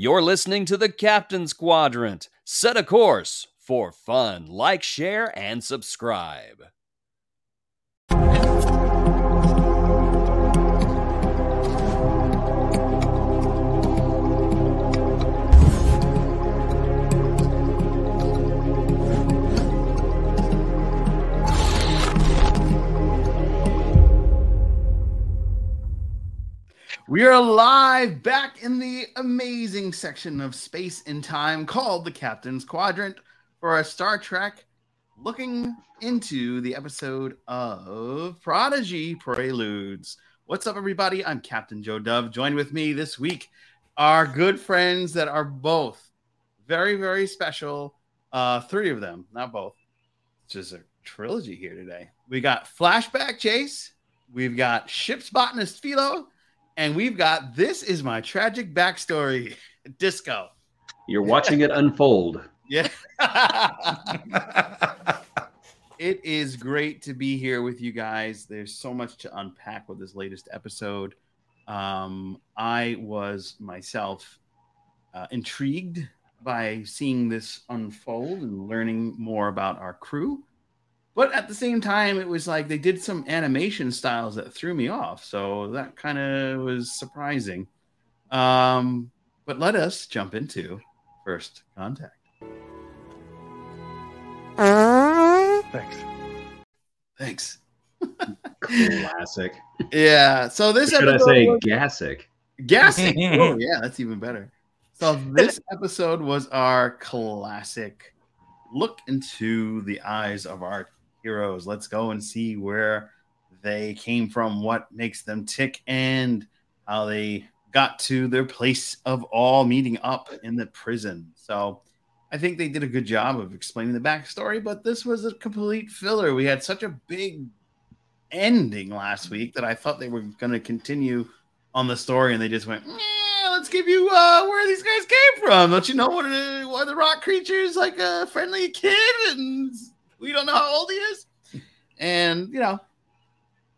You're listening to the Captain's Quadrant. Set a course for fun. Like, share, and subscribe. We are live back in the amazing section of space and time called the Captain's Quadrant for a Star Trek looking into the episode of Prodigy Preludes. What's up, everybody? I'm Captain Joe Dove. Joined with me this week are good friends that are both very, very special. Uh, three of them, not both. It's just a trilogy here today. We got Flashback Chase, we've got Ship's Botanist Philo, and we've got This Is My Tragic Backstory Disco. You're watching it unfold. Yeah. it is great to be here with you guys. There's so much to unpack with this latest episode. Um, I was myself uh, intrigued by seeing this unfold and learning more about our crew. But at the same time, it was like they did some animation styles that threw me off. So that kind of was surprising. Um, but let us jump into first contact. Thanks. Thanks. Classic. Yeah. So this Should I say was- gassic? gassing. oh, yeah, that's even better. So this episode was our classic look into the eyes of our heroes. Let's go and see where they came from, what makes them tick, and how they got to their place of all meeting up in the prison. So I think they did a good job of explaining the backstory, but this was a complete filler. We had such a big ending last week that I thought they were going to continue on the story, and they just went, "Eh, "Let's give you uh, where these guys came from." Don't you know what? Are, what the rock creatures like a friendly kid, and we don't know how old he is, and you know,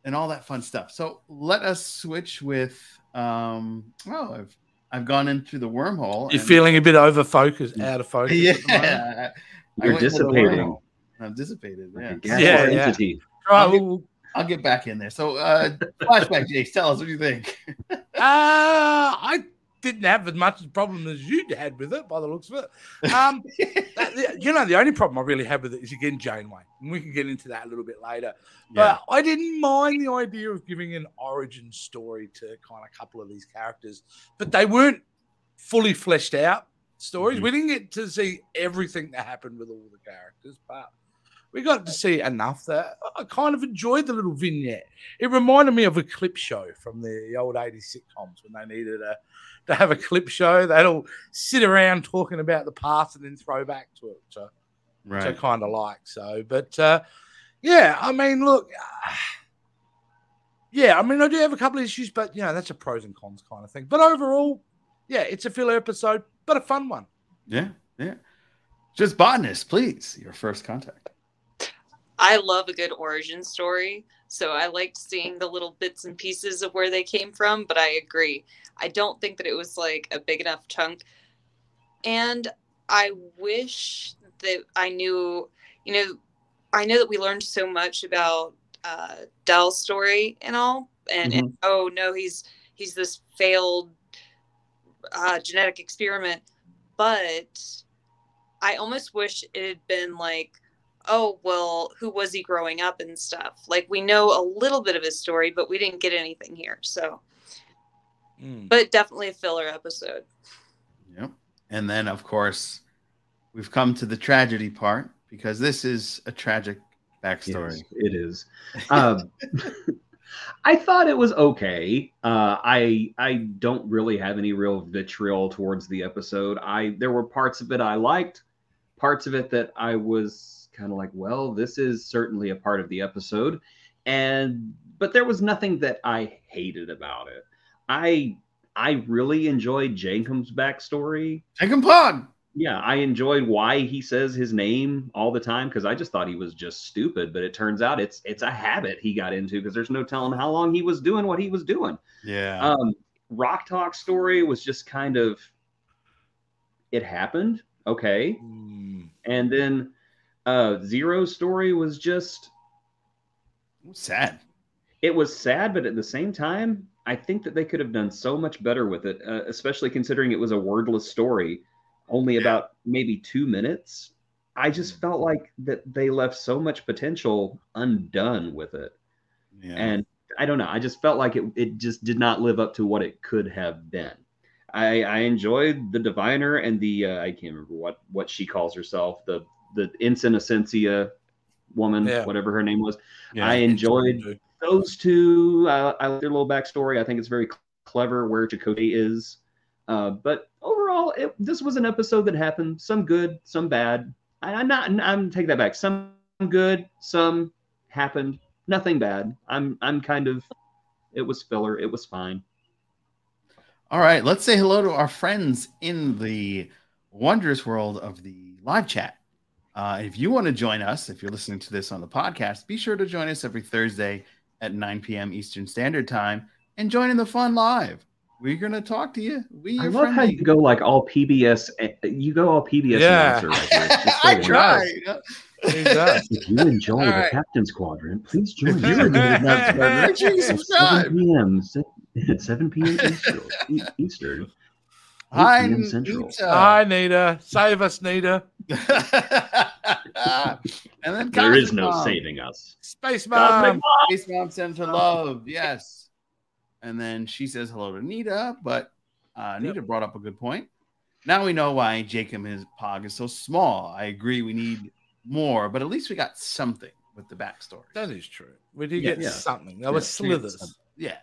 and all that fun stuff. So let us switch with. Um, oh, I've I've gone into the wormhole. You're and- feeling a bit over focused, out of focus. yeah. at the moment. I You're went into the dissipating. I'm dissipated. Yeah. a Yeah, yeah. entity. I'll get- I'll get back in there. So, uh, flashback, Jace, tell us what you think. uh, I didn't have as much problem as you'd had with it, by the looks of it. Um, you know, the only problem I really had with it is again Janeway, and we can get into that a little bit later. But I didn't mind the idea of giving an origin story to kind of a couple of these characters, but they weren't fully fleshed out stories. Mhm. We didn't get to see everything that happened with all the characters, but we got to see enough that I kind of enjoyed the little vignette. It reminded me of a clip show from the old 80s sitcoms when they needed a to have a clip show. They'd all sit around talking about the past and then throw back to it. So which I right. kind of like. So, but uh, yeah, I mean, look, yeah, I mean, I do have a couple of issues, but you know, that's a pros and cons kind of thing. But overall, yeah, it's a filler episode, but a fun one. Yeah, yeah. Just botanist, please. Your first contact. I love a good origin story. So I liked seeing the little bits and pieces of where they came from, but I agree. I don't think that it was like a big enough chunk. And I wish that I knew, you know, I know that we learned so much about uh Dal's story and all. And, and oh no, he's he's this failed uh genetic experiment. But I almost wish it had been like oh well who was he growing up and stuff like we know a little bit of his story but we didn't get anything here so Mm. but definitely a filler episode Yep. And then, of course, we've come to the tragedy part because this is a tragic backstory. Yes, it is. Um, I thought it was okay. Uh, I I don't really have any real vitriol towards the episode. I there were parts of it I liked, parts of it that I was kind of like, well, this is certainly a part of the episode, and but there was nothing that I hated about it. I I really enjoyed Jankom's backstory. Jankom Pog. Yeah, I enjoyed why he says his name all the time because I just thought he was just stupid, but it turns out it's it's a habit he got into because there's no telling how long he was doing what he was doing. Yeah. Um, Rok-Tahk story was just kind of it happened. Okay. Mm. And then uh Zero's story was just Sad. it was sad, but at the same time, I think that they could have done so much better with it, uh, especially considering it was a wordless story, only Yeah. about maybe two minutes. I just felt like that they left so much potential undone with it. Yeah. And I don't know. I just felt like it, it just did not live up to what it could have been. I, I enjoyed the diviner and the uh, I can't remember what what she calls herself the the Ensign woman Yeah. whatever her name was. Yeah. I enjoyed those two. Uh, I like their little backstory. I think it's very clever where Chakotay is. Uh, but overall, it, this was an episode that happened. Some good, some bad. I, I'm not. I'm taking that back. Some good, some happened. Nothing bad. I'm. I'm kind of. It was filler. It was fine. All right, let's say hello to our friends in the wondrous world of the live chat. Uh, if you want to join us, if you're listening to this on the podcast, be sure to join us every Thursday at 9 p.m. Eastern Standard Time and join in the fun live. We're going to talk to you. We I are love how you go like all PBS. eh, You go all PBS Yeah. announcer right here. It's just so I wonderful. try. you know? He does. If you enjoy All the right. Captain's Quadrant, please join If you enjoy the make sure you At 7 p.m. At 7 p.m. Eastern. Eastern 8 Hi, p.m. Central. Nita. Hi, Nita. Save us, Nita. and then There is no Mom. saving us. Space Cosmic Mom. Space Mom sends her love. Yes. And then she says hello to Nita, but uh, Nita brought up a good point. Now we know why Jacob his pog is so small. I agree we need more, but at least we got something with the backstory. That is true. We did Yeah. get Yeah. something. There Yeah, were slithers. Yeah, yeah.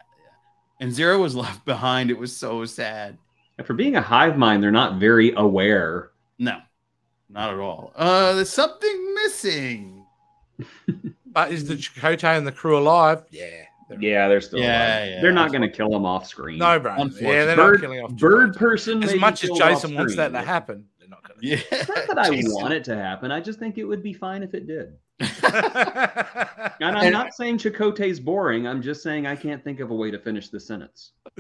And Zero was left behind. It was so sad. And for being a hive mind, they're not very aware. No, not at all. Uh, there's something missing. But is the Chakotay and the crew alive? Yeah. they're- Yeah, they're still. Yeah, alive. yeah. They're not going to kill them off screen. No, bro. Yeah, they're bird, not killing off bird Chakotay. person. As much as Jason wants that to happen, they're not going to. Yeah. Not that I Jason. want it to happen. I just think it would be fine if it did. And I'm not saying Chakotay's boring. I'm just saying I can't think of a way to finish the sentence.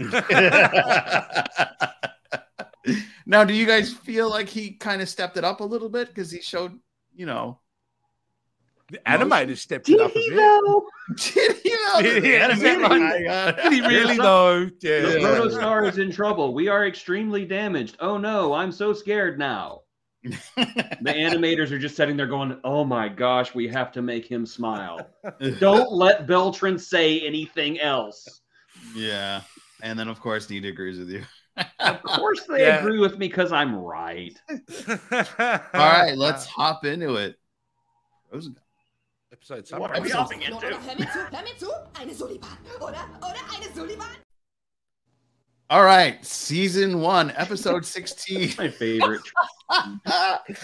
now, do you guys feel like he kind of stepped it up a little bit because he showed, you know, the animators stepped it up a he bit. though? you know, the Yeah, anime really? guy, uh, Did he really some- though? The Yeah. Protostar is in trouble. We are extremely damaged. Oh no, I'm so scared now. The animators are just sitting there going, "Oh my gosh, we have to make him smile." Don't let Beltran say anything else. yeah. And then, of course, Nita agrees with you. Of course they Yeah. agree with me because I'm right. All right, let's hop into it. Pros episode What are we hopping into? mir zu, hör mir zu. Eine Sullivan. Oder, oder eine Sullivan. All right, season one, episode 16. My favorite.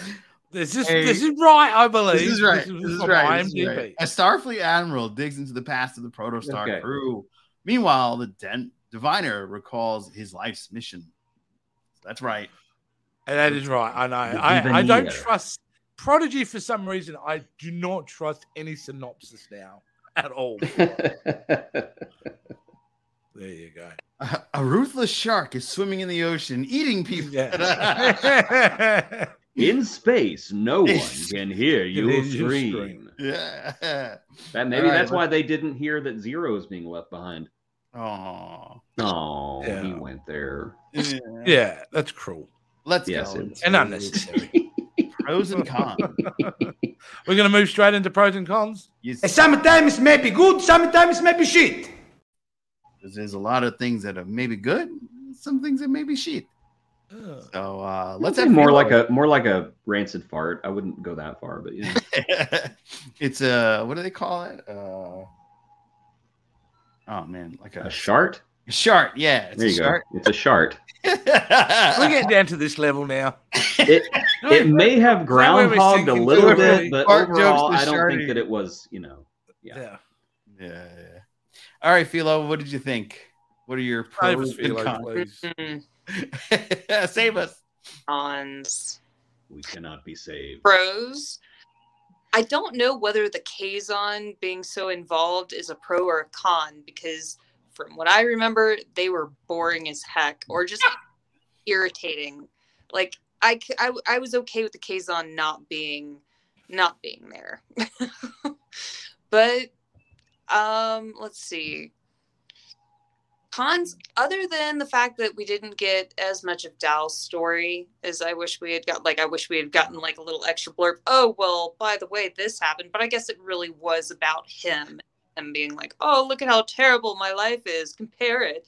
This is Hey, this is right, I believe. This is right. This is from right. This is right. A Starfleet admiral digs into the past of the Protostar Okay. crew. Meanwhile, the Den- diviner recalls his life's mission. That's right. And that is right. I know. I, I don't trust Prodigy for some reason. I do not trust any synopsis now at all. There you go. A, a ruthless shark is swimming in the ocean, eating people. Yeah. In space, no one can hear you scream. scream. yeah. That maybe All right, that's why they didn't hear that Zero is being left behind. Oh. Oh, he went there. Yeah. yeah, that's cruel Let's Yes, go. it- into and unnecessary. Pros and cons. We're going to move straight into pros and cons. Yes, Sometimes may be good, sometimes may be shit. there's a lot of things that are maybe good, some things that may be shit. Ugh. So uh, Let's let's say have more like a more like a rancid fart. I wouldn't go that far, but yeah. it's a what do they call it? Uh, oh man, like a, a shart. shart. Yeah, it's There a you go. shart. It's a shart. We're getting down to this level now. It it may have where we groundhogged a little bit, really? but Fart jokes overall, I don't sharty. think that it was. You know, Yeah. Yeah. yeah, yeah. All right, Philo, what did you think? What are your Save pros and cons? Mm, Save us. cons. we cannot be saved. Pros. I don't know whether the Kazon being so involved is a pro or a con because from what I remember, they were boring as heck or just irritating. Like I, I, I was okay with the Kazon not being not being there. but um let's see. Cons other than the fact that we didn't get as much of Dal's story as I wish we had got like I wish we had gotten like a little extra blurb. Oh well, by the way, this happened, but I guess it really was about him and being like, Oh, look at how terrible my life is. Compare it.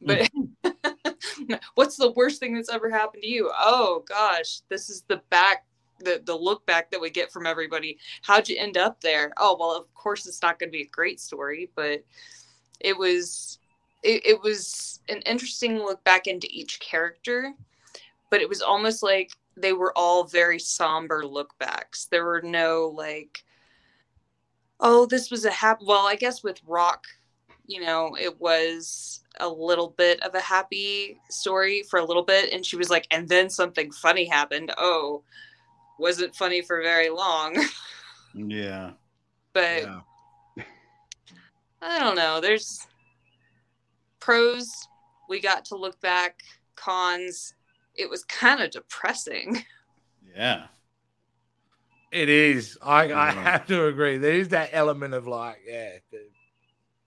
But mm. what's the worst thing that's ever happened to you? Oh gosh, this is the back the the look back that we get from everybody. How'd you end up there? Oh well, of course it's not going to be a great story, but it was it, it was an interesting look back into each character, but it was almost like they were all very somber look backs. There were no like, oh, this was a happy. Well, I guess with Rok, you know, it was a little bit of a happy story for a little bit, and she was like, and then something funny happened. Oh, wasn't funny for very long, Yeah. but Yeah. I don't know. There's pros. We got to look back. Cons. It was kind of depressing. Yeah. It is. I, I Yeah. have to agree. There is that element of like, yeah. the- I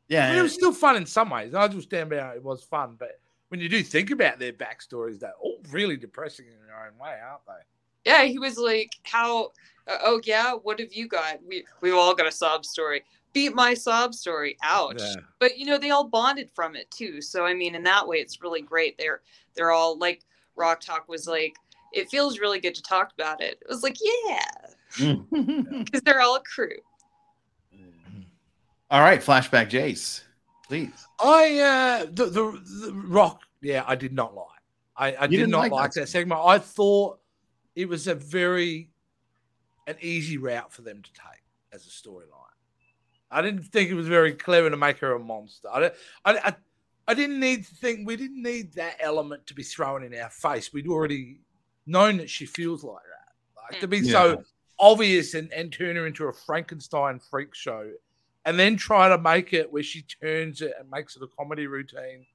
Yeah. mean, it was still fun in some ways. I just stand by it was fun, but when you do think about their backstories, they're all really depressing in their own way, aren't they? Yeah, he was like, "How? Uh, oh yeah, what have you got? We we've all got a sob story. Beat my sob story. Ouch." Yeah. But you know, they all bonded from it too. So I mean, in that way, it's really great. They're they're all like Rok-Tahk was like. It feels really good to talk about it. It was like, yeah, because they're all a crew. All right, flashback Jace, please. I uh the, the the rock, yeah, I did not like. I, I You did didn't not like like, that that segment. I thought it was a very an easy route for them to take as a storyline. I didn't think it was very clever to make her a monster. I, don't- I, I, I didn't need to think we didn't need that element to be thrown in our face. We'd already known that she feels like that. Like to be Yeah. so obvious and, and turn her into a Frankenstein freak show and then try to make it where she turns it and makes it a comedy routine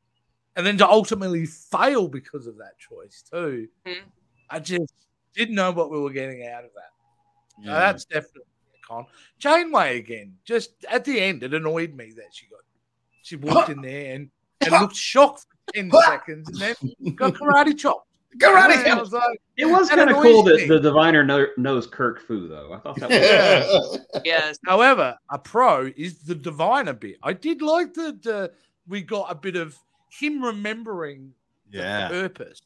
and then to ultimately fail because of that choice too. Mhm. I just didn't know what we were getting out of that. So Yeah. that's definitely a con. Janeway again, just at the end, it annoyed me that she got she walked in there and, and looked shocked for 10 seconds and then got karate chopped. Karate And I was like, It was That kind of cool that the diviner know, knows Kirk Fu, though. I thought that was. Yeah. Yes. However, a pro is the diviner bit. I did like that uh, we got a bit of him remembering the purpose.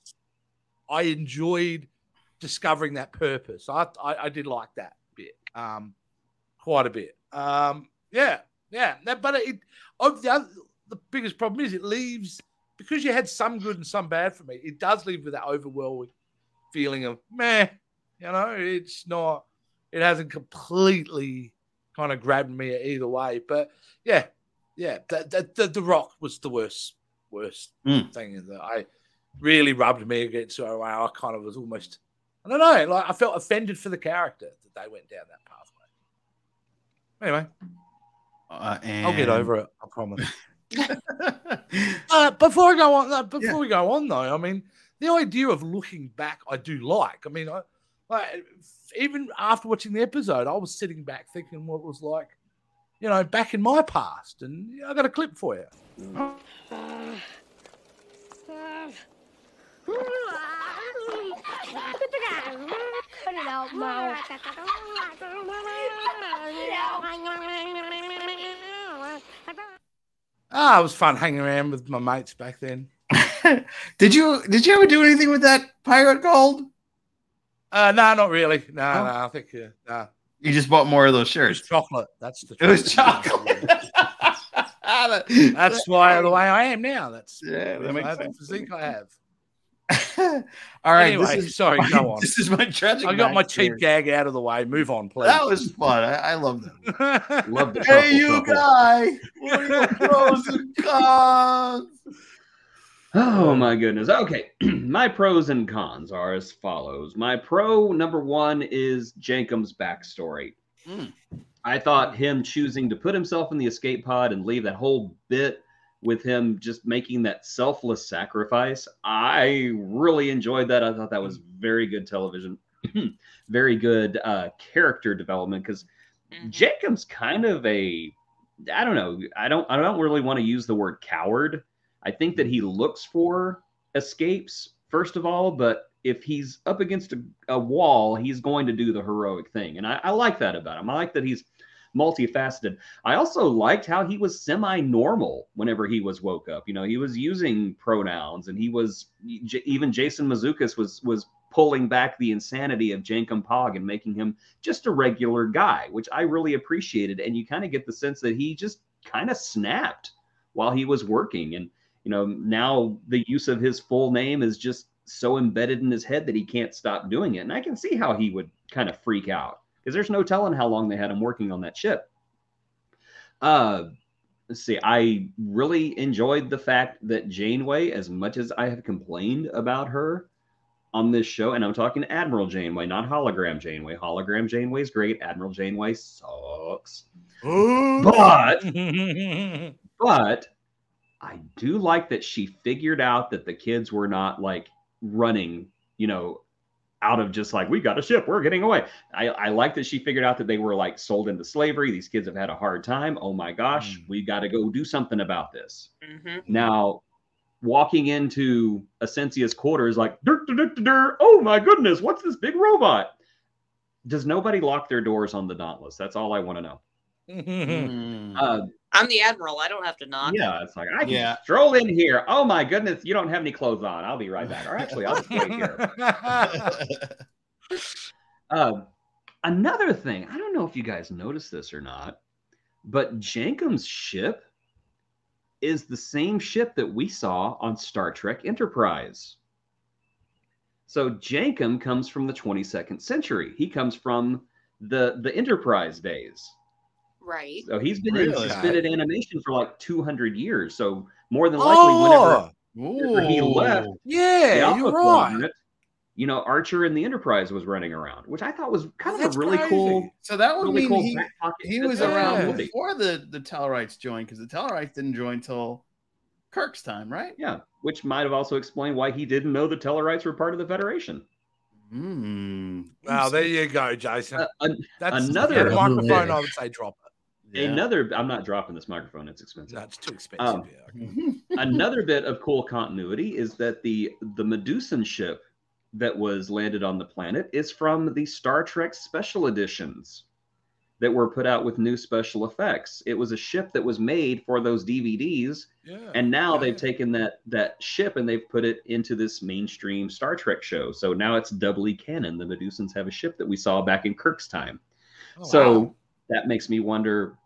I enjoyed discovering that purpose. I, I I did like that bit, um, quite a bit. Um, yeah, yeah. But it, the other, the biggest problem is it leaves because you had some good and some bad for me. It does leave with that overwhelming feeling of meh. You know, it's not. It hasn't completely kind of grabbed me either way. But yeah, yeah. That, that, the, the Rok was the worst, worst Mm. thing that I really rubbed me against way. I kind of was almost, I don't know, like I felt offended for the character that they went down that pathway. Anyway, Uh, and... I'll get over it. I promise. Uh, before I go on, uh, before Yeah. we go on though, I mean, the idea of looking back, I do like. I mean, I, like even after watching the episode, I was sitting back thinking what it was like, you know, back in my past, and yeah, I got a clip for you. Cut it out, Mo. Ah, it was fun hanging around with my mates back then. did you did you ever do anything with that pirate gold? Uh, no, not really. No, Oh. no, I think uh, no. You just bought more of those It was shirts. chocolate. That's the. It was chocolate. That's why the way I am now. That's Yeah, that I makes have the sense. physique I have. All right. Anyway, this is, sorry, go on. This is my tragic. I got my cheap backstory. gag out of the way. Move on, please. That was fun. I, I love that. Love the Hey, you shuffle. guy! What are your pros and cons? Oh my goodness. Okay. my pros and cons are as follows. My pro number one is Jankom's backstory. Mm. I thought him choosing to put himself in the escape pod and leave that whole bit with him just making that selfless sacrifice. I really enjoyed that. I thought that was very good television, very good uh, character development because Mhm. Jankom's kind of a I don't know. I don't I don't really want to use the word coward. I think that he looks for escapes first of all, but if he's up against a, a wall, he's going to do the heroic thing. And I, I like that about him. I like that he's multifaceted. I also liked how he was semi-normal whenever he was woke up. You know, he was using pronouns and he was even Jason Mantzoukas was was pulling back the insanity of Jankom Pog and making him just a regular guy, which I really appreciated. And you kind of get the sense that he just kind of snapped while he was working. And, you know, now the use of his full name is just so embedded in his head that he can't stop doing it. And I can see how he would kind of freak out because there's no telling how long they had him working on that ship. Uh, let's see. I really enjoyed the fact that Janeway, as much as I have complained about her on this show, and I'm talking Admiral Janeway, not hologram Janeway. Hologram Janeway is great. Admiral Janeway sucks. But but I do like that she figured out that the kids were not like running, you know, out of just like we got a ship, we're getting away. I, I like that she figured out that they were like sold into slavery. These kids have had a hard time. Oh my gosh, we got to go do something about this. hmm Now, walking into Asencia's quarters, like, dur, dur, dur, dur, dur, oh my goodness, what's this big robot? Does nobody lock their doors on the Dauntless? That's all I want to know. Mm. Uh, I'm the admiral. I don't have to knock. yeah, it's like I can Yeah. stroll in here. Oh my goodness, you don't have any clothes on. I'll be right back. Or actually, I'll just wait here. Uh, another thing, I don't know if you guys noticed this or not, but Jankom's ship is the same ship that we saw on Star Trek Enterprise. So Jankum comes from the 22nd century. He comes from the the Enterprise days. Right. So he's been Really? in suspended animation for like 200 years. So more than likely, whenever Oh, whenever he left, yeah, you're right. Quadrant, you know, Archer and the Enterprise was running around, which I thought was kind of a really cool. So that would really mean cool he, he was of around continuity. before the the Tellarites joined because the Tellarites didn't join till Kirk's time, right? Yeah, which might have also explained why he didn't know the Tellarites were part of the Federation. Mm. Well, there you go, Jason. Uh, an- That's another- microphone. I would say drop it. Yeah. Another, I'm not dropping this microphone; it's expensive. No, too expensive. Um, yeah. another bit of cool continuity is that the the Medusan ship that was landed on the planet is from the Star Trek special editions that were put out with new special effects. It was a ship that was made for those DVDs, yeah. and now yeah, they've yeah. taken that that ship and they've put it into this mainstream Star Trek show. So now it's doubly canon. The Medusans have a ship that we saw back in Kirk's time. Oh, so wow. that makes me wonder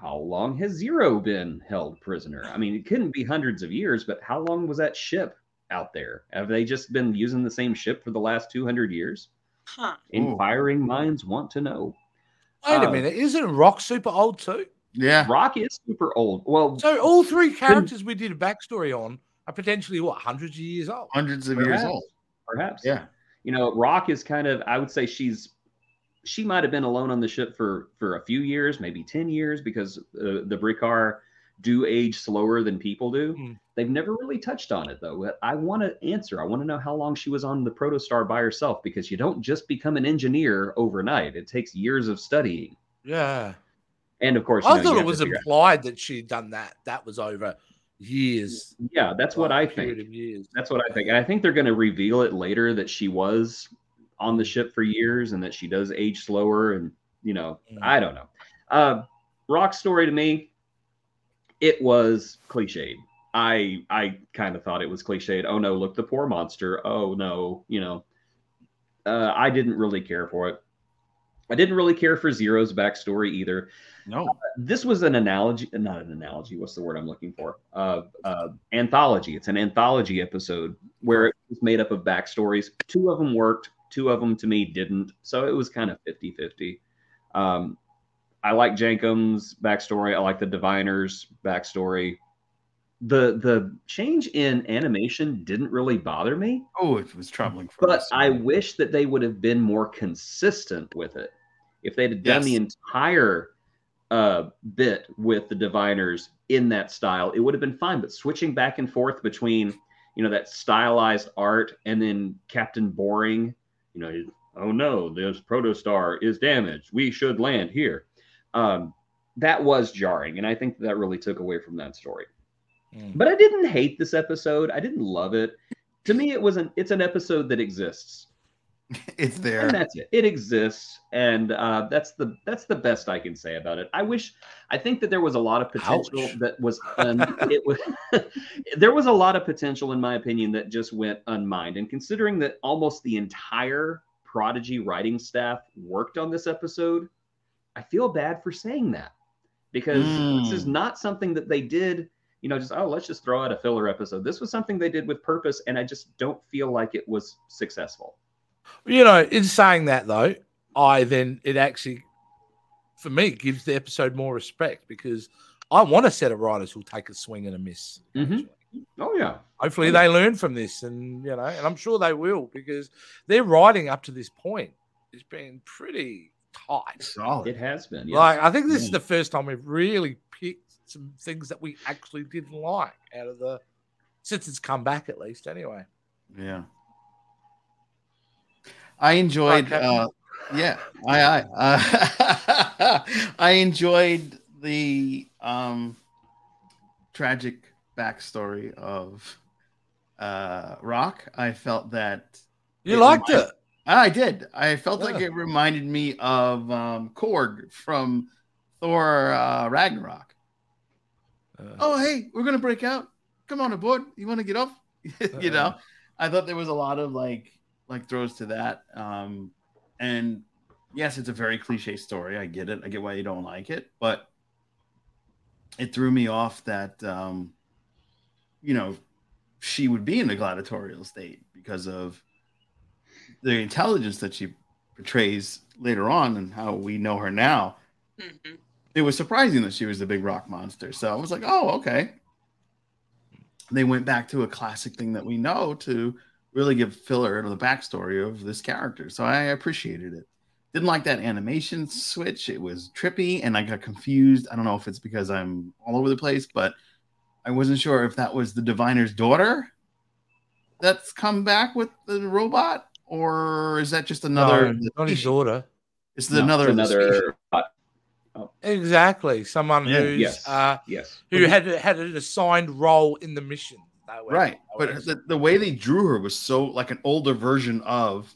how long has Zero been held prisoner? I mean, it couldn't be hundreds of years, but how long was that ship out there? Have they just been using the same ship for the last 200 years? Huh. Inquiring minds want to know. wait a uh, minute. Isn't Rok super old too? yeah. Rok is super old. Well, So all three characters we did a backstory on are potentially what hundreds of years old. Hundreds of years old. perhaps. Yeah. You know, Rok is kind of, I would say she's, she might have been alone on the ship for for a few years, maybe 10 years, because uh, the Brikar do age slower than people do. Hmm. They've never really touched on it though. I want to answer. I want to know how long she was on the Protostar by herself because you don't just become an engineer overnight. It takes years of studying. Yeah. And of course, I know, thought it was figure out- implied that she'd done that. That was over years. yeah, that's what like, I a period think. Years. That's what I think. And I think they're going to reveal it later that she was on the ship for years and that she does age slower. And, you know, Mm. I don't know. Uh, Rok story to me, it was cliched. I I kind of thought it was cliched. Oh no, look the poor monster. Oh no, you know. Uh, I didn't really care for it. I didn't really care for Zero's backstory either No. this was an analogy not an analogy what's the word i'm looking for uh, uh, anthology it's an anthology episode where it was made up of backstories two of them worked two of them to me didn't so it was kind of 50-50 um, i like jankom's backstory i like the diviners backstory the the change in animation didn't really bother me Oh, it was troubling for but us. I wish that they would have been more consistent with it. If they'd have done the entire uh, bit with the diviners in that style, it would have been fine. But switching back and forth between, you know, that stylized art and then Captain Boring, you know, oh no, this protostar is damaged. We should land here. Um, that was jarring, and I think that really took away from that story. Mm. But I didn't hate this episode. I didn't love it. To me, it was an it's an episode that exists. It's there. And that's it. It exists, and uh, that's the that's the best I can say about it. I wish, I think that there was a lot of potential Ouch. that was un, it was there was a lot of potential in my opinion that just went unmined. And considering that almost the entire Prodigy writing staff worked on this episode, I feel bad for saying that because this is Mm. not something that they did. You know, just oh, let's just throw out a filler episode. This was something they did with purpose, and I just don't feel like it was successful. You know, in saying that though, I then it actually, for me, gives the episode more respect because I want a set of writers who'll take a swing and a miss. Mhm. Oh yeah. Hopefully, they learn from this, and you know, and I'm sure they will because their writing up to this point has been pretty tight. Solid. It has been. Yes. Like, I think this is the first time we've really picked some things that we actually didn't like out of the since it's come back, at least. Anyway, Yeah. I enjoyed. Uh, yeah, I I uh, I enjoyed the um, tragic backstory of uh, Rok. I felt that you It liked reminded- it. I did. I felt like it reminded me of um, Korg from Thor uh, Ragnarok. Uh, oh hey we're gonna break out come on aboard you want to get off you know Uh-uh. i thought there was a lot of like like throws to that um and yes it's a very cliche story i get it i get why you don't like it but it threw me off that um you know she would be in a gladiatorial state because of the intelligence that she portrays later on and how we know her now Mhm. it was surprising that she was the big rock monster. So I was like, oh, okay. They went back to a classic thing that we know to really give filler to the backstory of this character. So I appreciated it. Didn't like that animation switch. It was trippy and I got confused. I don't know if it's because I'm all over the place, but I wasn't sure if that was the diviner's daughter that's come back with the robot or is that just another no, not his daughter. it's No, another another. uh, Exactly, someone Yeah, who's yes. uh, yes. who had had an assigned role in the mission. They were- right they but were- the, the way they drew her was so like an older version of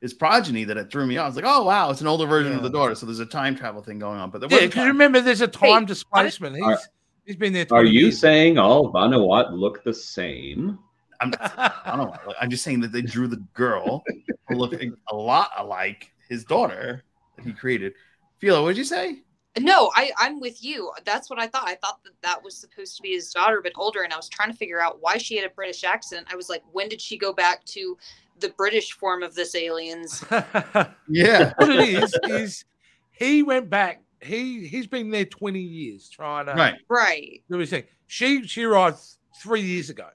his progeny that it threw me off. I was like, oh wow, it's an older version of the daughter. So there's a time travel thing going on. But there yeah, wasn't because remember, there's a time Hey, displacement. He's Are- he's been there. Are you years. saying all Vau N'Akat look the same? I'm, I don't know. Like, I'm just saying that they drew the girl to look a lot alike his daughter that he created. Philo, what'd you say? No, I I'm with you. That's what I thought. I thought that that was supposed to be his daughter, but older, and I was trying to figure out why she had a British accent. I was like, when did she go back to the British form of this aliens? Yeah. what it is is he went back. He he's been there 20 years trying to right. Right, do his thing. She she arrived three years ago.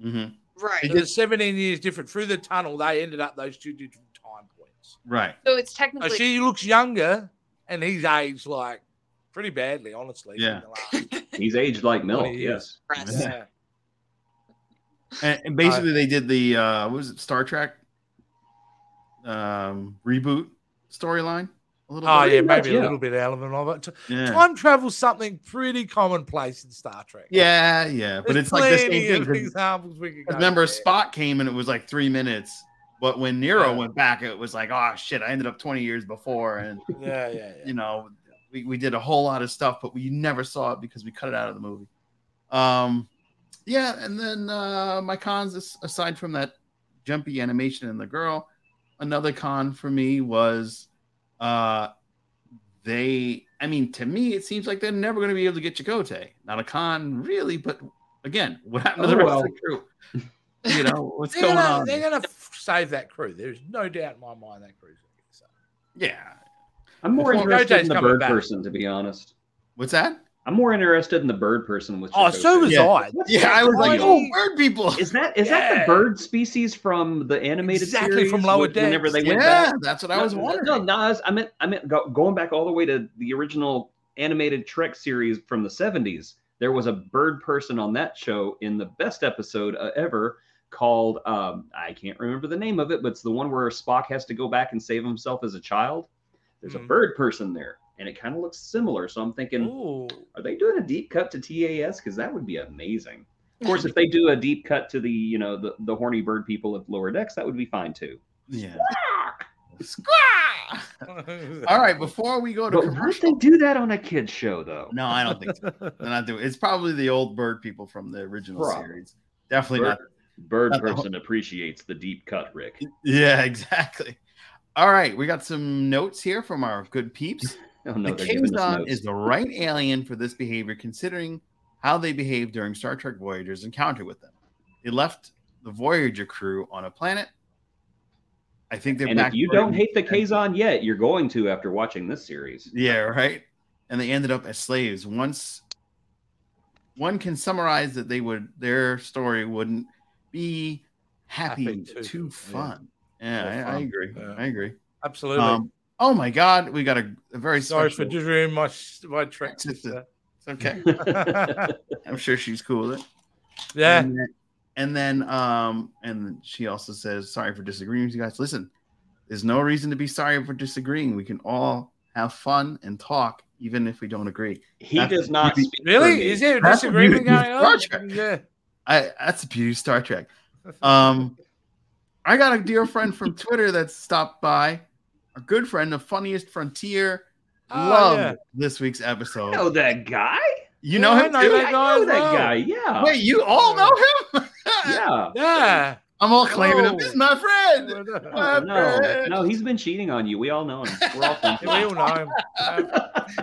hmm right. He So it's 17 years different. Through the tunnel, they ended up those two different time points. Right. So it's So technically she looks younger, and he's aged like pretty badly, honestly. Yeah. He's aged like milk. 20. Yes. yeah. And, and basically, they did the uh, what was it Star Trek um, reboot storyline a little Oh bit. yeah, much, maybe a little bit element of it. Yeah. Time travel's something pretty commonplace in Star Trek. Yeah, yeah, but There's it's like the same thing. examples we could 'cause remember, there. Spock came and it was like three minutes, but when Nero Yeah. went back, it was like, oh shit, I ended up twenty years before, and Yeah, yeah, yeah. you know, we, we did a whole lot of stuff, but we never saw it because we cut it out of the movie. Um, yeah, and then uh, my cons as- aside from that jumpy animation and the girl, another con for me was uh they I mean to me it seems like they're never going to be able to get Chakotay. Not a con really, but again, what happened to the Oh, rest well. of the crew? You know, what's They're going gonna, on? they're gonna f- save that crew. There's no doubt in my mind that crew's gonna get saved. Yeah. I'm more Well, interested in the bird back. person, to be honest. What's that? I'm more interested in the bird person with. Oh, so was Yeah. I. Yeah, I was like, oh, bird people. Is that is that the bird species from the animated Exactly, series? from Lower Decks? Whenever they went Yeah, back? that's what I was wondering. No, no, I, was- I meant I meant go, going back all the way to the original animated Trek series from the 70s. There was a bird person on that show in the best episode uh, ever called um, I can't remember the name of it, but it's the one where Spock has to go back and save himself as a child. There's a Hmm. bird person there, and it kind of looks similar. So I'm thinking, Ooh. are they doing a deep cut to TAS? Because that would be amazing. Of course, if they do a deep cut to the you know the, the horny bird people of lower decks, that would be fine too. Yeah. All right, before we go to But would commercial. they do that on a kids show though? No, I don't think so. They're not doing. It's probably the old bird people from the original Probably. series. Definitely Bird, not. Bird person appreciates the deep cut, Rick. Yeah, exactly. All right, we got some notes here from our good peeps. Oh no, the they're giving us Kazon is the right alien for this behavior, considering how they behaved during Star Trek Voyager's encounter with them. They left the Voyager crew on a planet. I think they're and back. if you don't hate the Kazon yet, you're going to after watching this series. Yeah, right. And they ended up as slaves. Once one can summarize that they would their story wouldn't be happy, Happy too, too- fun. Yeah, More I, I agree. Yeah. I agree. Absolutely. Um, oh my God, we got a, a very Sorry for special. just ruining my my Trek Sister. sister. It's okay. I'm sure she's cool with it. yeah. And then, and then um and she also says sorry for disagreeing with you guys. Listen, there's no reason to be sorry for disagreeing. We can all have fun and talk even if we don't agree. he That's does not speak Really? Is there a disagreement going on? Yeah. I that's the beauty of Star Trek. Um I got a dear friend from Twitter that stopped by, a good friend, the funniest frontier. Oh, Loved yeah. this week's I episode. know that guy. You Yeah, know I him know too? that I guy know that guy. Yeah. Wait, you all know him? yeah. Yeah. I'm all claiming him. Oh. This is my friend. Oh, no, no, he's been cheating on you. We all know him. We're all friends. Yeah, we all know him. Um,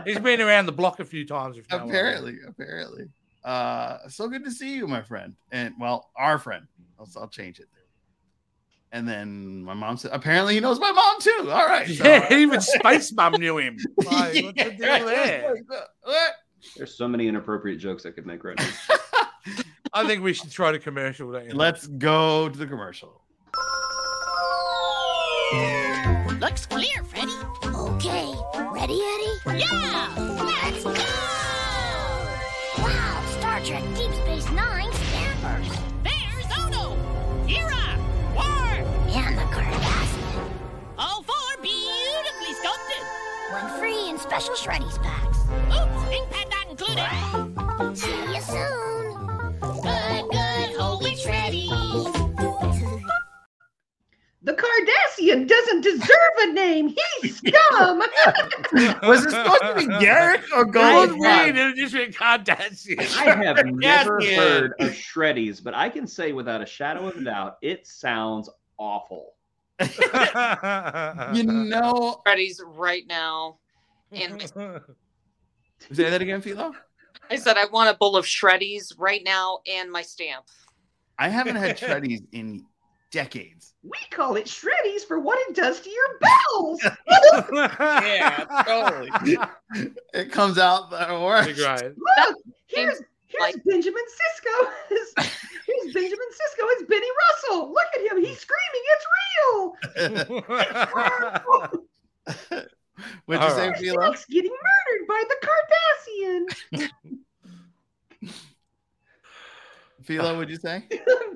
he's been around the block a few times. If no one knows. apparently, apparently. Uh, so good to see you, my friend. And well, our friend. I'll, I'll change it. And then my mom said, apparently he knows my mom too. All right. so- Yeah, even Space Mom knew him. Like, what's the Yeah, deal there? What? There's so many inappropriate jokes I could make right now. I think we should try the commercial. Don't you? Let's go to the commercial. Looks clear, Freddy. Okay. Ready, Eddie? Yeah! Let's go! Nine stampers. There's oh Odo, Kira, Worf, and the Cardassian. All four beautifully sculpted. One free in special Shreddies packs. Oops, ink pad not included. Cardassian doesn't deserve a name. He's scum. Was it supposed to be Garak or Good Gold? read, and just been Kardashian. I have never Cardassian. heard of Shreddies, but I can say without a shadow of a doubt, it sounds awful. You know, Freddy's right now. And say that again, Philo. I said I want a bowl of shreddies right now and my stamp. I haven't had Shreddies in decades. We call it Shreddies for what it does to your bowels. Yeah, totally. it comes out the worst. Right. Look, here's here's Like- Benjamin Sisko. here's Benjamin Sisko. It's Benny Russell. Look at him. He's screaming. It's real. What'd you All say, right. Philo? Getting murdered by the Cardassian. Philo, what'd you say?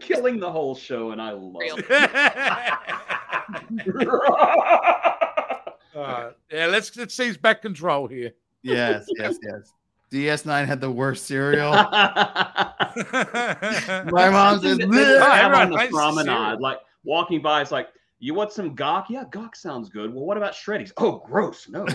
I'm killing the whole show, and I love Real. it. All right. Yeah, let's let's seize back control here. Yes, yes, yes. DS9 had the worst cereal. My My mom says, They "Bleh." have on the likes promenade, cereal. like walking by, it's like, you want some gagh? Yeah, gagh sounds good. Well, what about Shreddies? Oh, gross. No.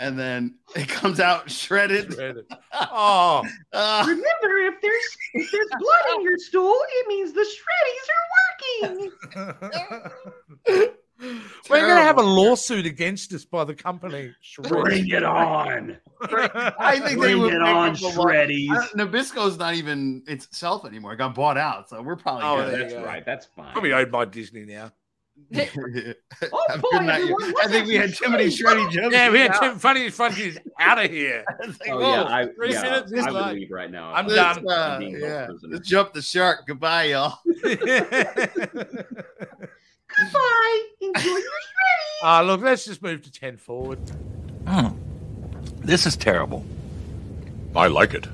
And then it comes out shredded. Oh, Uh, Remember, if there's if there's blood in your stool, it means the Shreddies are working. we're gonna have a lawsuit against us by the company. Bring it on. I think they Bring would it on, up a Shreddies. I- Nabisco's not even itself anymore. It got bought out, so we're probably Oh, good. there you That's go. right. That's fine. Probably owned by Disney now. Oh, Have boy, good you- everyone, I think we had some too many Shreddies. shreddy jokes. Yeah, we had now. Tim Funny Funky's out of here. Like, Oh, yeah, I, three yeah, minutes is I would like- leave right now. I'm if done. uh, yeah, let's jump the shark. Goodbye, y'all. Goodbye. Enjoy your shreddies. Ah, look, let's just move to 10 forward. This is terrible. I like it.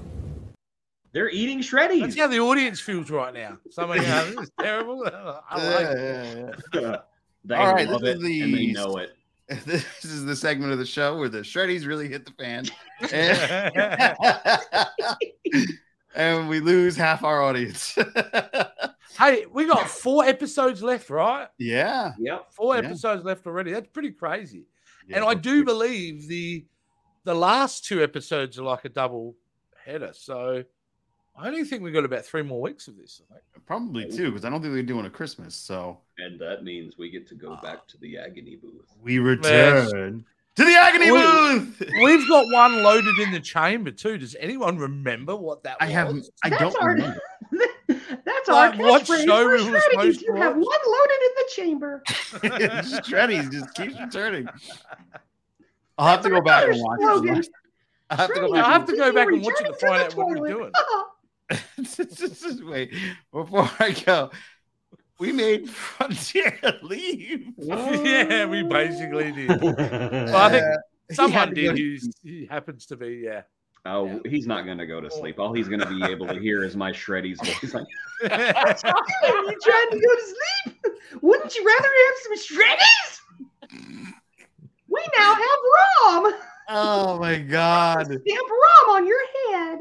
They're eating shreddies. That's shreddies. how the audience feels right now. Somebody, uh, this is terrible. I like Yeah, it. yeah, yeah. They All right, love this it is the- and they know it. This is the segment of the show where the shreddies really hit the fan. And, and we lose half our audience. hey, we got four episodes left, right? yeah. Yep. Four Yeah. episodes left already. That's pretty crazy. Yeah, and I do sure. believe the the last two episodes are like a double header. So I only think we've got about three more weeks of this. I think. Probably too, because I don't think they're doing a Christmas. So And that means we get to go ah. back to the agony booth. we return to the agony We- booth. We've got one loaded in the chamber too. Does anyone remember what that I was? haven't. I That's don't our- remember. That's Like, our what catchphrase show for we were supposed shreddies. You have one loaded in the chamber. Just shreddies just keeps returning. I'll have to go back and watch. I'll have to go back. I have to go back and watch it to find out what we're doing. Wait, before I go, we made Frontier leave. yeah, we basically did. Well, I think someone had did. to- Who's, he happens to be, yeah. Oh, he's not going to go to sleep. All he's going to be able to hear is my shreddies voice. Like, Are you trying to go to sleep? Wouldn't you rather have some shreddies? We now have rum. Oh my god. Stamp Rom on your head.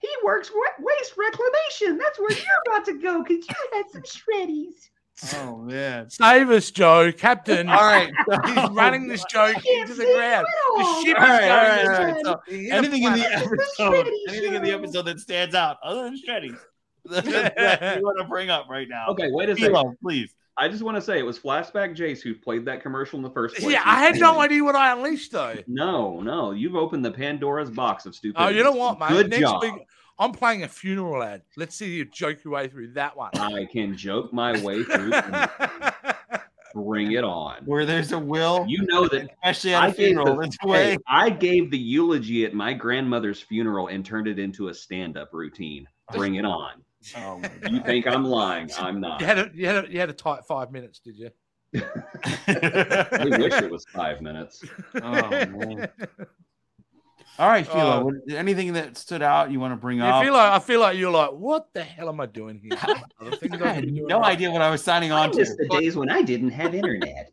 He works wa- waste reclamation. That's where you're about to go because you had some shreddies. Oh man. Save us, Joe. Captain. All right. Oh, He's running this joke into the ground. The ship All is right, going All right, all right. So He hit a anything in the episode, shreddy anything in the episode that stands out other than shreddies that you want to bring up right now. okay, wait a second. Please. I just want to say it was Flashback Jace who played that commercial in the first place. Yeah, I had no idea what I unleashed though. No, no, you've opened the Pandora's box of stupid. Oh, you know what, mate? Good Next job. week, I'm playing a funeral ad. Let's see you joke your way through that one. I can joke my way through. Bring it on. Where there's a will, You know that especially at I a funeral, the, it's a way. hey, I gave the eulogy at my grandmother's funeral and turned it into a stand-up routine. Bring it on. Oh, You think I'm lying? I'm not. you had a you had a, you had a tight five minutes, did you? I wish it was five minutes. Oh, man. All right, Philo. Oh. what- anything that stood out you want to bring up? I up? feel like I feel like you're like, what the hell am I doing here? I I had could be doing no right. idea what I was signing on miss to. the days when I didn't have internet.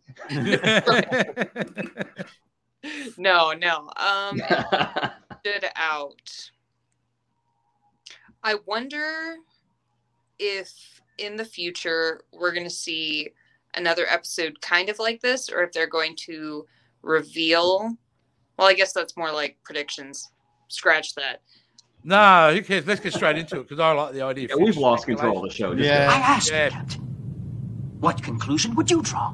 No, no. Um, stood out. I wonder if in the future we're going to see another episode kind of like this, or if they're going to reveal. Well, I guess that's more like predictions. Scratch that. no, who cares? Let's get straight into it because I like the idea. Yeah, we've lost control of the show. Just Yeah. I asked Yeah. you, Captain. What conclusion would you draw?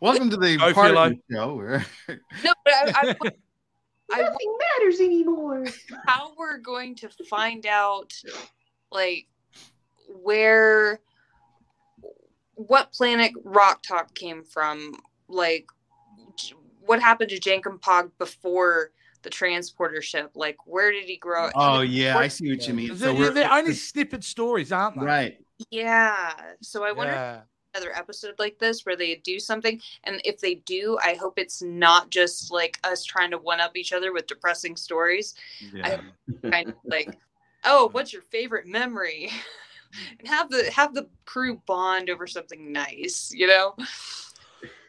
Welcome to the Go, part Philo. of the show where No, but I, I, I Nothing matters anymore. how we're going to find out like where what planet Rok-Tahk came from like what happened to Jankom Pog before the transporter ship like where did he grow Oh yeah, I see what you mean. So They're, we're they're only snippet stories, aren't they? right. yeah so i wonder if Yeah. another episode like this where they do something and if they do i hope it's not just like us trying to one up each other with depressing stories Yeah. kind of like, oh, what's your favorite memory? and have the have the crew bond over something nice, you know.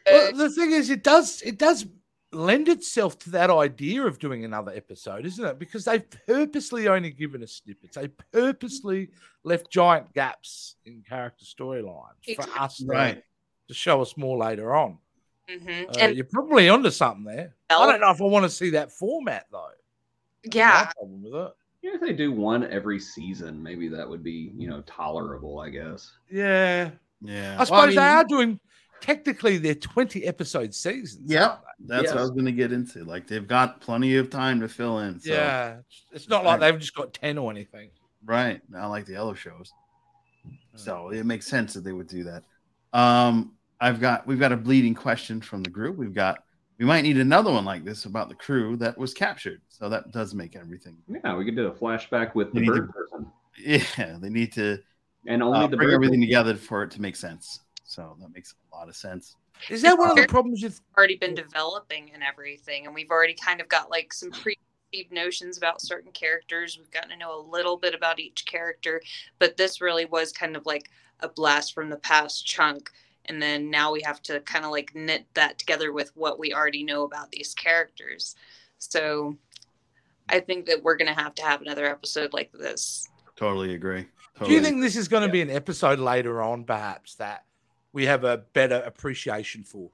Well, Uh, the thing is, it does it does lend itself to that idea of doing another episode, isn't it? Because they've purposely only given us snippets. They purposely left giant gaps in character storylines for us to, Right. to show us more later on. mhm. Uh, and you're probably onto something there. I don't know if I want to see that format though. yeah, No problem with it. Yeah, if they do one every season, maybe that would be, you know, tolerable, I guess. Yeah, Yeah. I Well, suppose mean, they are doing. Technically, they're 20 episode seasons. Yep. aren't That's Yes. what I was going to get into. Like they've got plenty of time to fill in. So, Yeah, it's not like they've just got 10 or anything. Right. Not like the other shows. So it makes sense that they would do that. Um, I've got we've got a bleeding question from the group. We've got we might need another one like this about the crew that was captured. So that does make everything. Yeah, we could do a flashback with the bird to- person. Yeah, they need to and only uh, the bring bird- everything together for it to make sense. So that makes a lot of sense. Is that one of the problems you've already been developing and everything, and we've already kind of got like some preconceived notions about certain characters. We've gotten to know a little bit about each character, but this really was kind of like a blast from the past chunk. And then now we have to kind of like knit that together with what we already know about these characters. So I think that we're going to have to have another episode like this. Totally agree. Do you think this is going to be an episode later on, perhaps that we have a better appreciation for?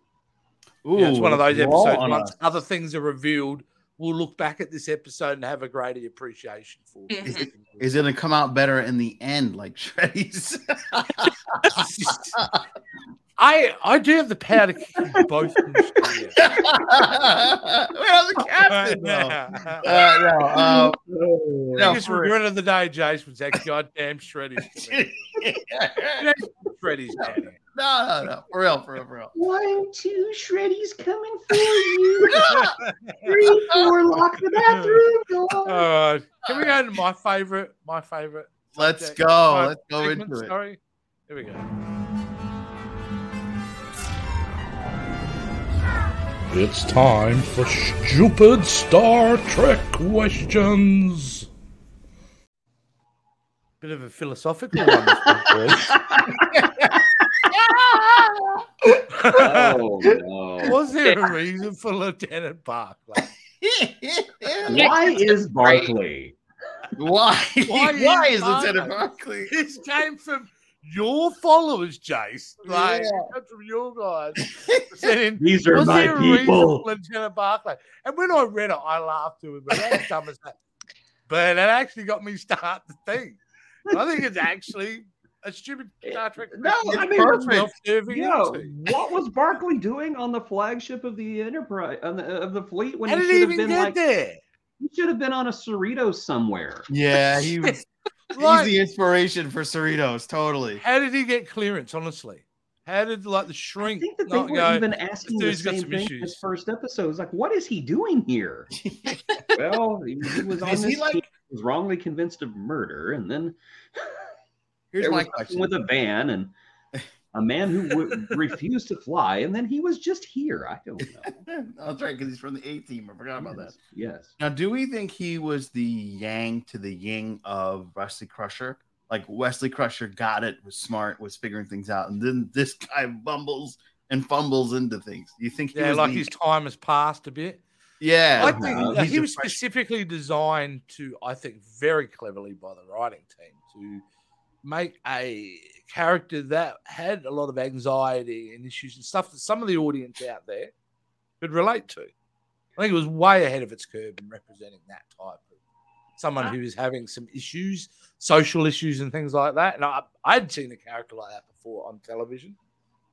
Ooh, Yeah, it's one of those episodes. on Once us. other things are revealed, we'll look back at this episode and have a greater appreciation for. Mm-hmm. Is it, is it going to come out better in the end, like Shreddy's? I I do have the power to kick both. of them straight. well, the captain, though. Yeah. Uh, no, uh, no, Biggest for- regret of the day, Jace, was that goddamn Shreddy's. Shreddy's down no, no, no, for real, for real, for real. One, two, Shreddy's coming for you. Three, four, lock the bathroom door. All right, can we go to my favorite? My favorite. Let's subject? go. My Let's go segment, into it. Sorry. Here we go. It's time for stupid Star Trek questions. Bit of a philosophical one. this one, boys. Oh no! Was there a reason for Lieutenant Barclay? Why is Barclay? Why? Why Why, is is Lieutenant Barclay? Barkley? This came from your followers, Jace. Like, Yeah. it from your guys. saying, These are my there a reason people." Lieutenant Barclay. And when I read it, I laughed to it, but that's dumb as that. But it actually got me starting to think. I think it's actually a stupid Star Trek. No. I mean, self-serving Yo, into. what was Barclay doing on the flagship of the Enterprise on the, of the fleet when How he should have been like there? he should have been on a Cerritos somewhere? Yeah, he was. Like- he's the inspiration for Cerritos. Totally. How did he get clearance? Honestly, how did like the I shrink think that they not were go? even asking the dude's got same some thing in issues." his first episode. It's like, what is he doing here? well, he, he was on Is he this like- team, was wrongly convinced of murder, and then Here's there my question. with a van and a man who w- refused to fly, and then he was just here. I don't know. That's right, because he's from the A team. I forgot about that. Yes. yes. Now, do we think he was the yang to the yin of Wesley Crusher? Like Wesley Crusher got it, was smart, was figuring things out, and then this guy bumbles and fumbles into things. You think he Yeah, like the- his time has passed a bit. yeah? I think uh, uh, he was fresh- specifically designed to, I think, very cleverly by the writing team to make a character that had a lot of anxiety and issues and stuff that some of the audience out there could relate to. I think it was way ahead of its curve in representing that type of someone who was having some issues, social issues, and things like that. And I, I'd seen a character like that before on television.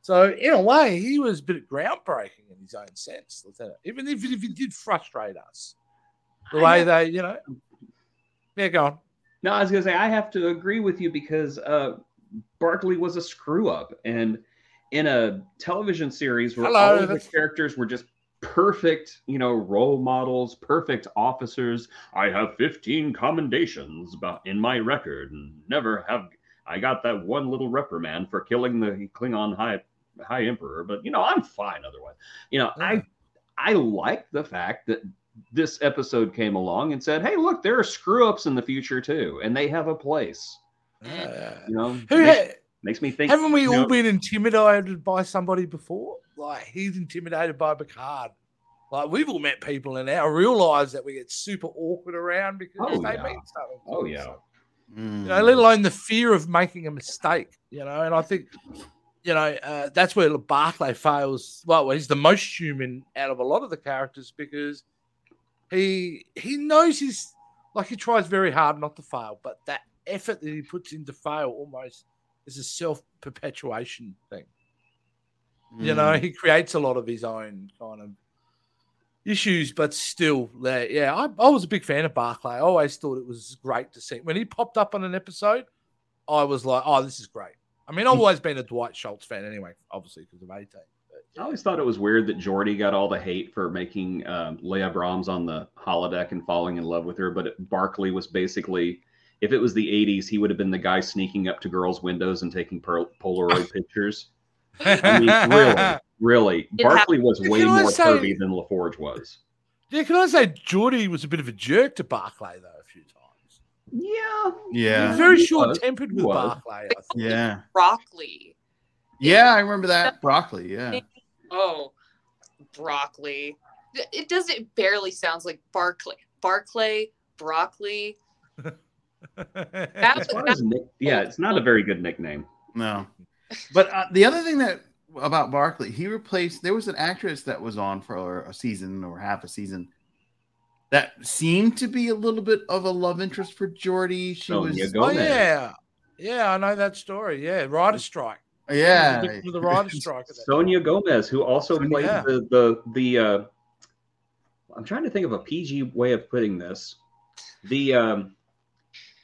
So in a way, he was a bit groundbreaking in his own sense, Lieutenant. Even if, if he did frustrate us, the way they, you know, yeah, go on. No, I was gonna say I have to agree with you because uh, Barclay was a screw up, and in a television series where Hello, all of the characters were just perfect, you know, role models, perfect officers. I have 15 commendations about in my record, and never have I got that one little reprimand for killing the Klingon High High Emperor, but you know I'm fine otherwise. You know, I I like the fact that this episode came along and said, "Hey, look, there are screw ups in the future too, and they have a place." You know, Who makes, ha- makes me think. haven't we all know, been intimidated by somebody before? Like he's intimidated by Picard. Like we've all met people in our real lives that we get super awkward around because Oh, they yeah. mean something. Oh us. yeah, Mm. you know, let alone the fear of making a mistake, you know. And I think, you know, uh, that's where Barclay fails. Well, he's the most human out of a lot of the characters because he he knows he's like he tries very hard not to fail, but that effort that he puts in to fail almost is a self perpetuation thing. You know, Mm. he creates a lot of his own kind of issues, but still, there. Yeah, I, I was a big fan of Barclay. I always thought it was great to see when he popped up on an episode. I was like, oh, this is great. I mean, I've always been a Dwight Schultz fan anyway, obviously because of A Team. I always thought it was weird that Geordi got all the hate for making um, Leah Brahms on the holodeck and falling in love with her, but Barclay was basically if it was the '80s, he would have been the guy sneaking up to girls' windows and taking per- Polaroid pictures. I mean, really, really, It Barclay was way more say- pervy than LaForge was. Yeah, can I say Geordi was a bit of a jerk to Barclay though a few times. Yeah. Yeah. very short tempered with was. Barclay. Yeah. Broccoli. Yeah, I remember that. Broccoli, yeah. Oh, broccoli. It does. It barely sounds like Barclay. Barclay, broccoli. That's As far as nick- yeah, it's not a very good nickname. No. But uh, the other thing that about Barclay, he replaced there was an actress that was on for a season or half a season that seemed to be a little bit of a love interest for Geordi. She Sonya was Oh yeah, yeah, I know that story. Yeah, rider strike. Yeah. with the rider strike. Sonya Gomez, who also Sonia- played Yeah. the the the. Uh, I'm trying to think of a PG way of putting this. The um,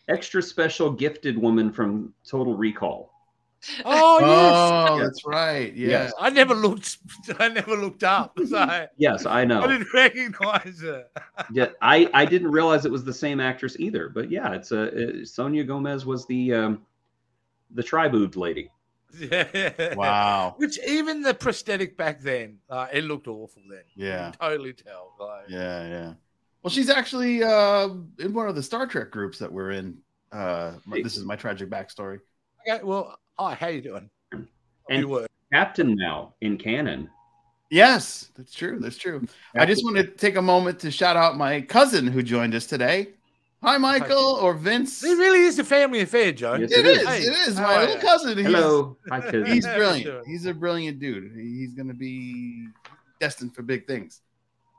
extra special gifted woman from Total Recall. Oh yes. Oh, that's right. Yeah. Yes. I never looked. I never looked up. So I, Yes, I know. I didn't recognize her. Yeah, I I didn't realize it was the same actress either. But yeah, it's a uh, Sonya Gomez was the um, the tri-boobed lady. Yeah. Wow. Which even the prosthetic back then, uh, it looked awful then. You Yeah. can totally tell. Like, Yeah, yeah. Well, she's actually uh, in one of the Star Trek groups that we're in. Uh, this is my tragic backstory. Okay, well, oh, how you doing? And- you were. Captain now in canon. Yes, that's true. That's true. I just want to take a moment to shout out my cousin who joined us today. Hi, Michael or Vince. It really is a family affair, Joe. Yes, It it is. is. Hey, It is my little ya? cousin. He's- Hello, hi cousin. He's brilliant. doing? He's a brilliant dude. He's going to be destined for big things.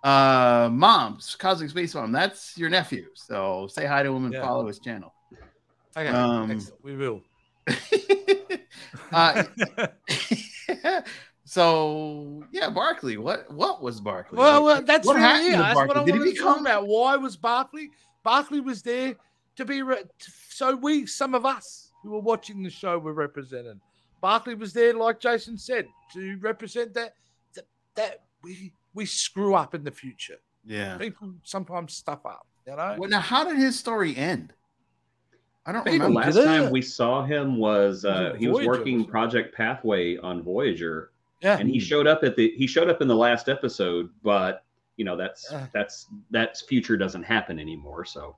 Uh, mom's Cosmic Space Mom. That's your nephew. So say hi to him and Yeah. follow his channel. Okay, Um, excellent. We will. uh, so yeah, Barclay. What what was Barclay? Well, What- well that's what really happened it. to That's what I Did he wanted to talk become? about. Why was Barclay? Barclay was there to be re- so we, some of us who were watching the show, were represented. Barclay was there, like Jason said, to represent that that, that we we screw up in the future. Yeah. People sometimes stuff up, you know. Well, now how did his story end? I I don't think the remember. last it? time we saw him was Was uh, it he was working? Project Pathway on Voyager, yeah, and he showed up at the he showed up in the last episode, but you know that's Uh. that's that's future doesn't happen anymore. So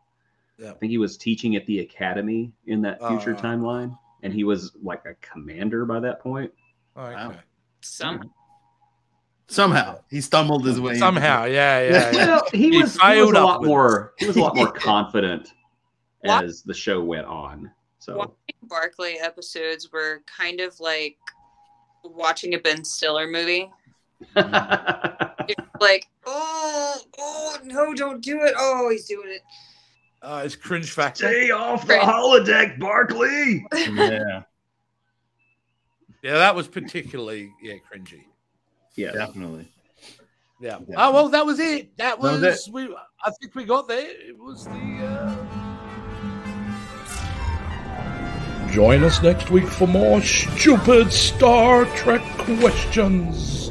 Yeah. I think he was teaching at the academy in that future Uh. timeline, and he was like a commander by that point. okay. Wow. Some Somehow he stumbled his way. into Somehow, yeah, yeah, yeah. Well, he, He was he was a lot upwards. more he was a lot more confident as the show went on. So watching Barclay episodes were kind of like watching a Ben Stiller movie. It's like, oh, oh no, don't do it. Oh, he's doing it. Uh, it's cringe factor. Stay off the holodeck, Barclay. Yeah, Yeah, that was particularly yeah cringy. Yeah. definitely. Yeah. Yeah. Oh well, that was it. That was, was it. we. I think we got there. It was the. Uh... Join us next week for more stupid Star Trek questions.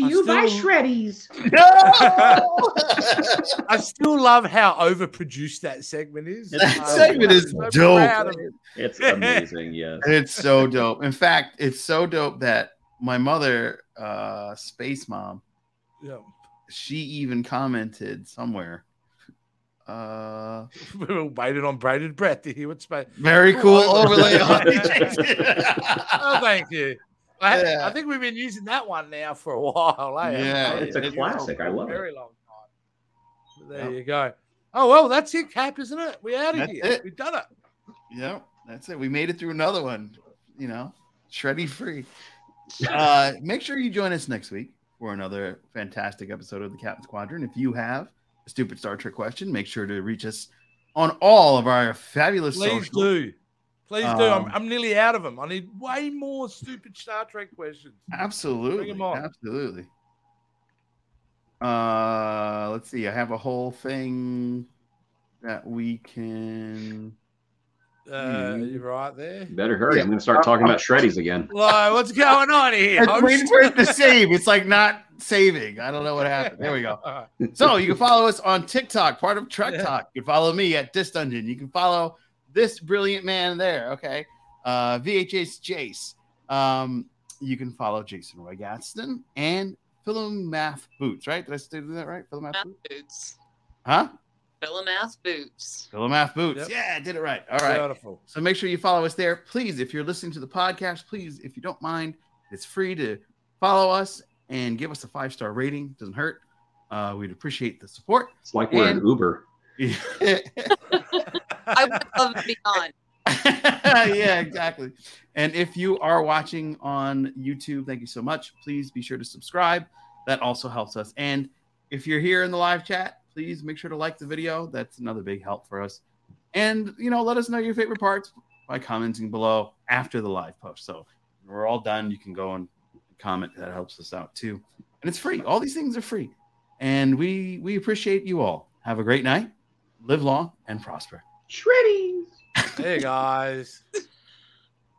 Brought to I you by still- Shreddies. I still love how overproduced that segment is. That Um, segment I'm is so dope. proud of it. It's amazing, yes. It's so dope. In fact, it's so dope that my mother, uh, Space Mom, Yeah. she even commented somewhere. Uh, We were waiting on braided breath to hear what space. very cool overlay on oh, thank you. I, Yeah. I think we've been using that one now for a while. eh? Yeah, It's a it- classic. I love it. very long time. But there Yep. you go. Oh well, that's it, Cap, isn't it? We're out of That's here. it. We've done it. Yep, that's it. We made it through another one. You know, shreddy free. Uh, make sure you join us next week for another fantastic episode of the Captain's Quadrant. If you have a stupid Star Trek question, make sure to reach us on all of our fabulous Please socials. do. Please do. I'm, Um, I'm nearly out of them. I need way more stupid Star Trek questions. Absolutely. Bring 'em on. Absolutely. Uh, let's see. I have a whole thing that we can. Uh, you right there? Better hurry. I'm going to start talking about shreddies again. Why, what's going on here? I'm I'm waiting for it to save. It's like not saving. I don't know what happened. There we go. So you can follow us on TikTok, part of Trek Talk. You can follow me at Dis Dungeon. You can follow this brilliant man there. Okay, uh, VHS Jace. Um, you can follow Jason Roy Gaston and Philomath Boots. Right? Did I say that right? Philomath Math Boots. boots. Huh? Philomath boots. Philomath Boots. Yep. Yeah, I did it right. All right. Beautiful. So make sure you follow us there. Please, if you're listening to the podcast, please, if you don't mind, it's free to follow us and give us a five star rating. Doesn't hurt. Uh, we'd appreciate the support. It's like we're And- an Uber. I would love and beyond. yeah, exactly. And if you are watching on YouTube, thank you so much. Please be sure to subscribe. That also helps us. And if you're here in the live chat, please make sure to like the video. That's another big help for us. And you know, let us know your favorite parts by commenting below after the live post. So we're all done, you can go and comment. That helps us out too. And it's free. All these things are free. And we we appreciate you all. Have a great night. Live long and prosper. Shreddies. Hey guys.